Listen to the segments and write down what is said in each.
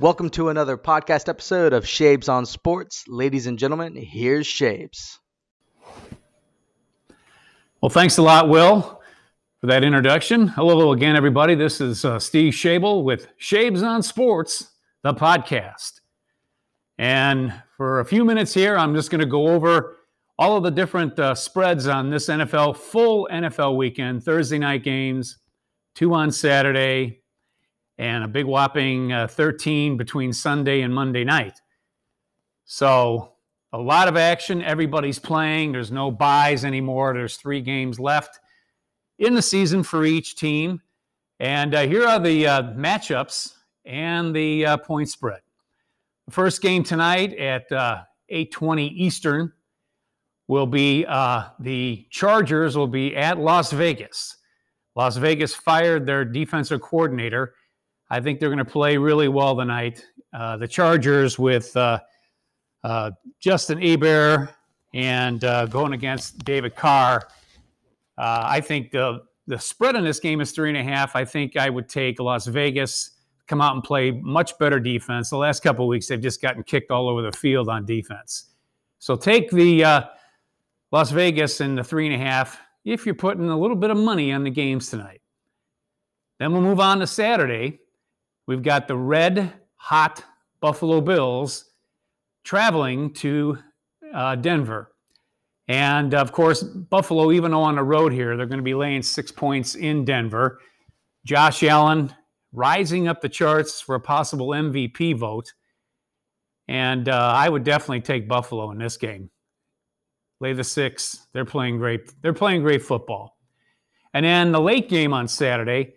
Welcome to another podcast episode of Schabes on Sports. Ladies and gentlemen, here's Schabes. Well, thanks a lot, Will, for that introduction. Hello again, everybody. This is uh, Steve Shabel with Schabes on Sports, the podcast. And for a few minutes here, I'm just going to go over all of the different uh, spreads on this NFL, full NFL weekend, Thursday night games, two on Saturday, and a big whopping uh, 13 between Sunday and Monday night. So, a lot of action. Everybody's playing. There's no byes anymore. There's three games left in the season for each team. And uh, here are the uh, matchups and the uh, point spread. The first game tonight at 8:20 uh, Eastern will be uh, the Chargers will be at Las Vegas. Las Vegas fired their defensive coordinator I think they're going to play really well tonight. Uh, the Chargers with uh, uh, Justin Herbert and uh, going against David Carr. Uh, I think the the spread in this game is three and a half. I think I would take Las Vegas come out and play much better defense. The last couple weeks they've just gotten kicked all over the field on defense. So take the uh, Las Vegas and the three and a half if you're putting a little bit of money on the games tonight. Then we'll move on to Saturday. We've got the red hot Buffalo Bills traveling to uh, Denver. And of course, Buffalo, even though on the road here, they're going to be laying six points in Denver. Josh Allen rising up the charts for a possible MVP vote. And uh, I would definitely take Buffalo in this game. Lay the six. They're playing great. They're playing great football. And then the late game on Saturday,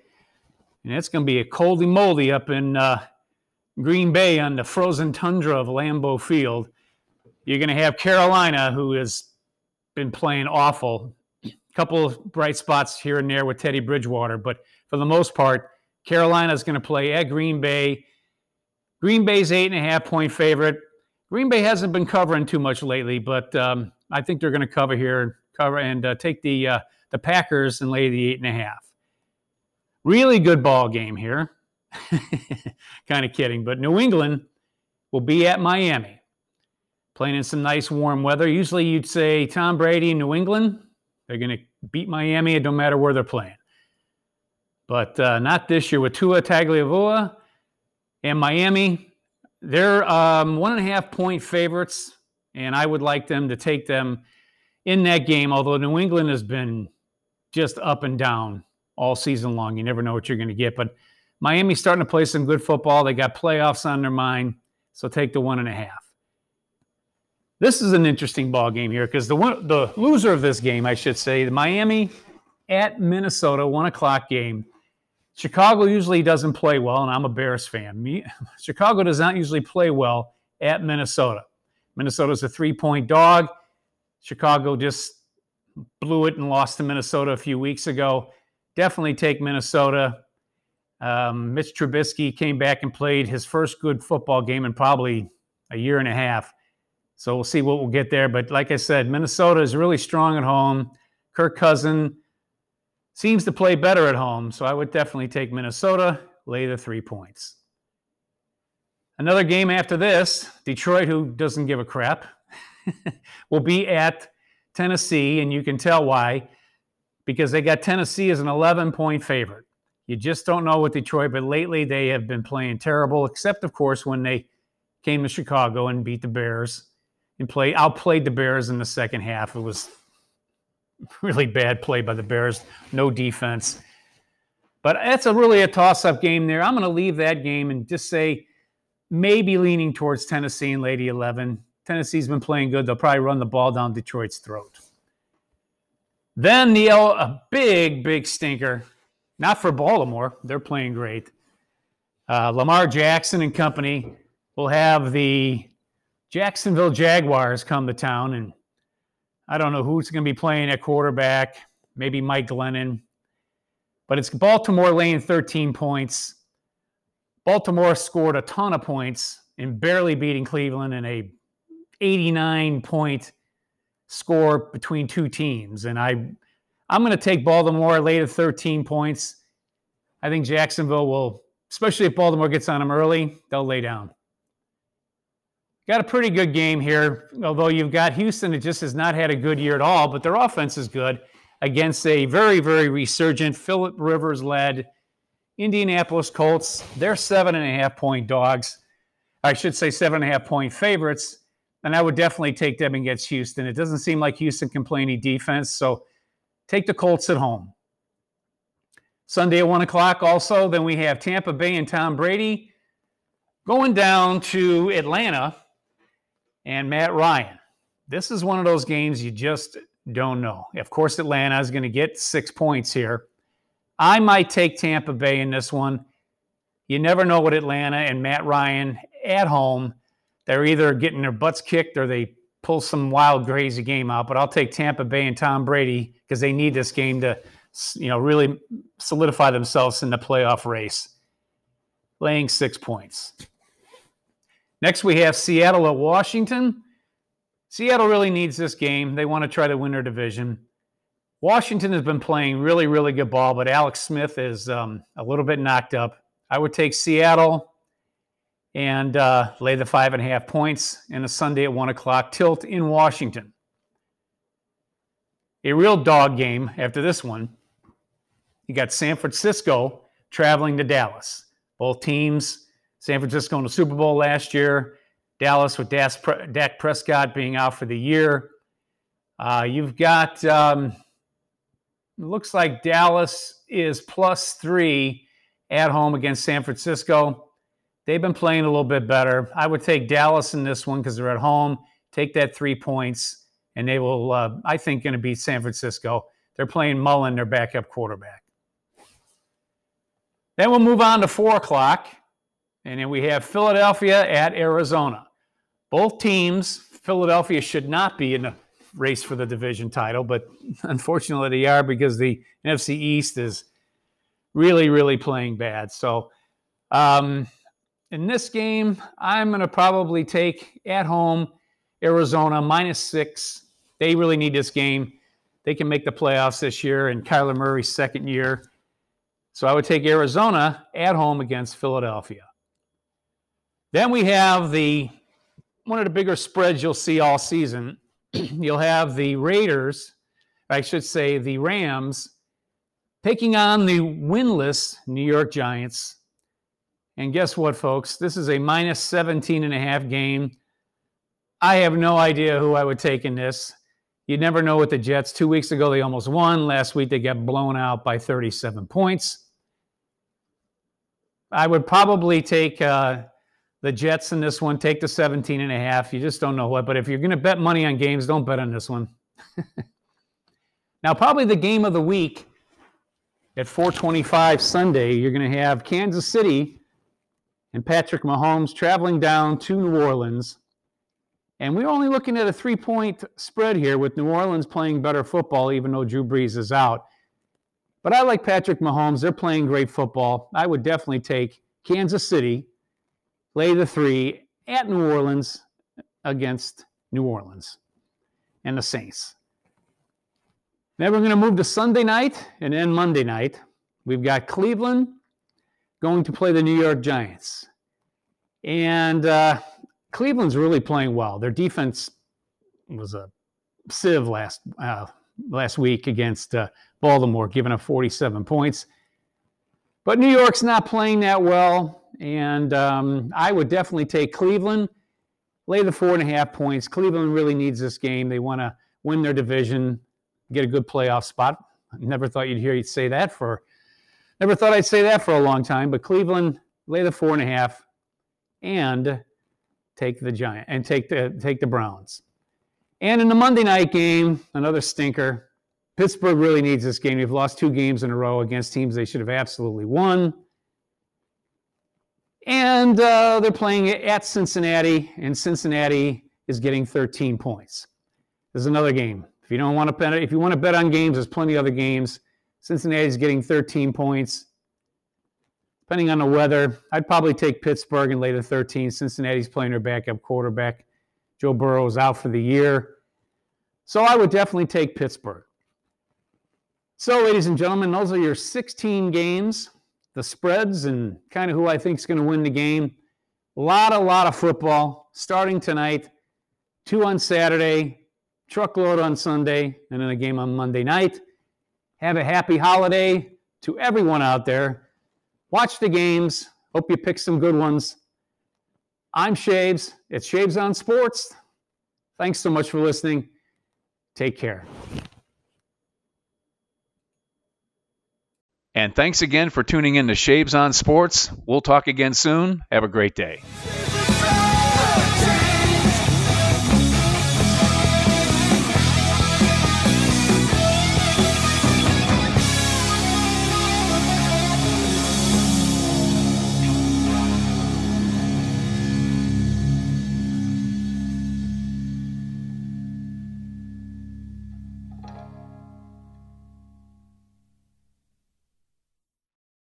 and it's going to be a coldy moldy up in uh, Green Bay on the frozen tundra of Lambeau Field. You're going to have Carolina, who has been playing awful. A couple of bright spots here and there with Teddy Bridgewater, but for the most part, Carolina is going to play at Green Bay. Green Bay's eight and a half point favorite. Green Bay hasn't been covering too much lately, but um, I think they're going to cover here, cover and uh, take the uh, the Packers and lay the eight and a half. Really good ball game here. kind of kidding, but New England will be at Miami, playing in some nice warm weather. Usually you'd say Tom Brady in New England, they're going to beat Miami, no matter where they're playing. But uh, not this year with Tua Tagovailoa and Miami. They're um, one and a half point favorites, and I would like them to take them in that game. Although New England has been just up and down all season long. You never know what you're going to get. But Miami's starting to play some good football. They got playoffs on their mind. So take the one and a half. This is an interesting ball game here because the one, the loser of this game, I should say, the Miami at Minnesota, one o'clock game. Chicago usually doesn't play well, and I'm a Bears fan. Me, Chicago does not usually play well at Minnesota. Minnesota's a three-point dog. Chicago just blew it and lost to Minnesota a few weeks ago definitely take Minnesota. Um, Mitch Trubisky came back and played his first good football game in probably a year and a half. So we'll see what we'll get there. But like I said, Minnesota is really strong at home. Kirk Cousin seems to play better at home. So I would definitely take Minnesota, lay the three points. Another game after this, Detroit, who doesn't give a crap, will be at Tennessee, and you can tell why because they got Tennessee as an 11 point favorite. You just don't know with Detroit, but lately they have been playing terrible, except, of course, when they came to Chicago and beat the Bears and play outplayed the Bears in the second half. It was really bad play by the Bears, no defense. But that's a really a toss-up game there. I'm going to leave that game and just say maybe leaning towards Tennessee and Lady 11. Tennessee's been playing good. They'll probably run the ball down Detroit's throat. Then the a big, big stinker. Not for Baltimore. They're playing great. Uh, Lamar Jackson and company will have the Jacksonville Jaguars come to town, and I don't know who's going to be playing at quarterback. Maybe Mike Glennon, but it's Baltimore laying 13 points. Baltimore scored a ton of points in barely beating Cleveland in a 89 point score between two teams. And I, I'm going to take Baltimore late at 13 points. I think Jacksonville will especially if Baltimore gets on them early, they'll lay down. Got a pretty good game here, although you've got Houston that just has not had a good year at all, but their offense is good against a very, very resurgent Philip Rivers led Indianapolis Colts. They're seven and a half point dogs. I should say seven and a half point favorites. And I would definitely take them against Houston. It doesn't seem like Houston can play any defense. So take the Colts at home. Sunday at one o'clock, also, then we have Tampa Bay and Tom Brady going down to Atlanta and Matt Ryan. This is one of those games you just don't know. Of course, Atlanta is going to get six points here. I might take Tampa Bay in this one. You never know what Atlanta and Matt Ryan at home, they're either getting their butts kicked or they pull some wild, crazy game out. But I'll take Tampa Bay and Tom Brady because they need this game to, you know, really solidify themselves in the playoff race. Laying six points. Next, we have Seattle at Washington. Seattle really needs this game. They want to try to win their division. Washington has been playing really, really good ball, but Alex Smith is um, a little bit knocked up. I would take Seattle and uh, lay the five and a half points in a Sunday at one o'clock tilt in Washington. A real dog game after this one. You got San Francisco traveling to Dallas. Both teams San Francisco in the Super Bowl last year. Dallas with Dak Prescott being out for the year. Uh, you've got, um, looks like Dallas is plus three at home against San Francisco. They've been playing a little bit better. I would take Dallas in this one because they're at home. Take that three points, and they will, uh, I think, going to beat San Francisco. They're playing Mullen, their backup quarterback. Then we'll move on to four o'clock. And then we have Philadelphia at Arizona. Both teams, Philadelphia should not be in the race for the division title, but unfortunately they are because the NFC East is really, really playing bad. So um, in this game, I'm going to probably take at home Arizona minus six. They really need this game. They can make the playoffs this year in Kyler Murray's second year. So I would take Arizona at home against Philadelphia. Then we have the one of the bigger spreads you'll see all season. you'll have the Raiders, I should say the Rams, taking on the winless New York Giants. And guess what, folks? This is a minus 17 and a half game. I have no idea who I would take in this. You never know with the Jets. Two weeks ago, they almost won. Last week, they got blown out by 37 points. I would probably take uh, the Jets in this one. Take the 17 and a half. You just don't know what. But if you're going to bet money on games, don't bet on this one. now, probably the game of the week at 425 Sunday, you're going to have Kansas City and Patrick Mahomes traveling down to New Orleans. And we're only looking at a three point spread here with New Orleans playing better football, even though Drew Brees is out. But I like Patrick Mahomes. They're playing great football. I would definitely take Kansas City lay the three at New Orleans against New Orleans and the Saints. Then we're going to move to Sunday night and then Monday night. We've got Cleveland going to play the New York Giants. And uh, Cleveland's really playing well. Their defense was a sieve last uh, last week against uh, Baltimore, giving up 47 points. But New York's not playing that well. And um, I would definitely take Cleveland, lay the four and a half points. Cleveland really needs this game. They want to win their division, get a good playoff spot. Never thought you'd hear you say that for, never thought I'd say that for a long time. But Cleveland, lay the four and a half, and take the Giant and take the take the Browns. And in the Monday night game, another stinker. Pittsburgh really needs this game. They've lost two games in a row against teams they should have absolutely won. And uh, they're playing at Cincinnati, and Cincinnati is getting 13 points. This is another game. If you don't want to bet, if you want to bet on games, there's plenty of other games. Cincinnati is getting 13 points. Depending on the weather, I'd probably take Pittsburgh and lay the 13. Cincinnati's playing their backup quarterback. Joe Burrow is out for the year. So I would definitely take Pittsburgh. So, ladies and gentlemen, those are your 16 games the spreads and kind of who I think is going to win the game. A lot, a lot of football starting tonight, two on Saturday, truckload on Sunday, and then a game on Monday night. Have a happy holiday to everyone out there. Watch the games. Hope you pick some good ones. I'm Schabes. It's Schabes on Sports. Thanks so much for listening. Take care. And thanks again for tuning in to Schabes on Sports. We'll talk again soon. Have a great day.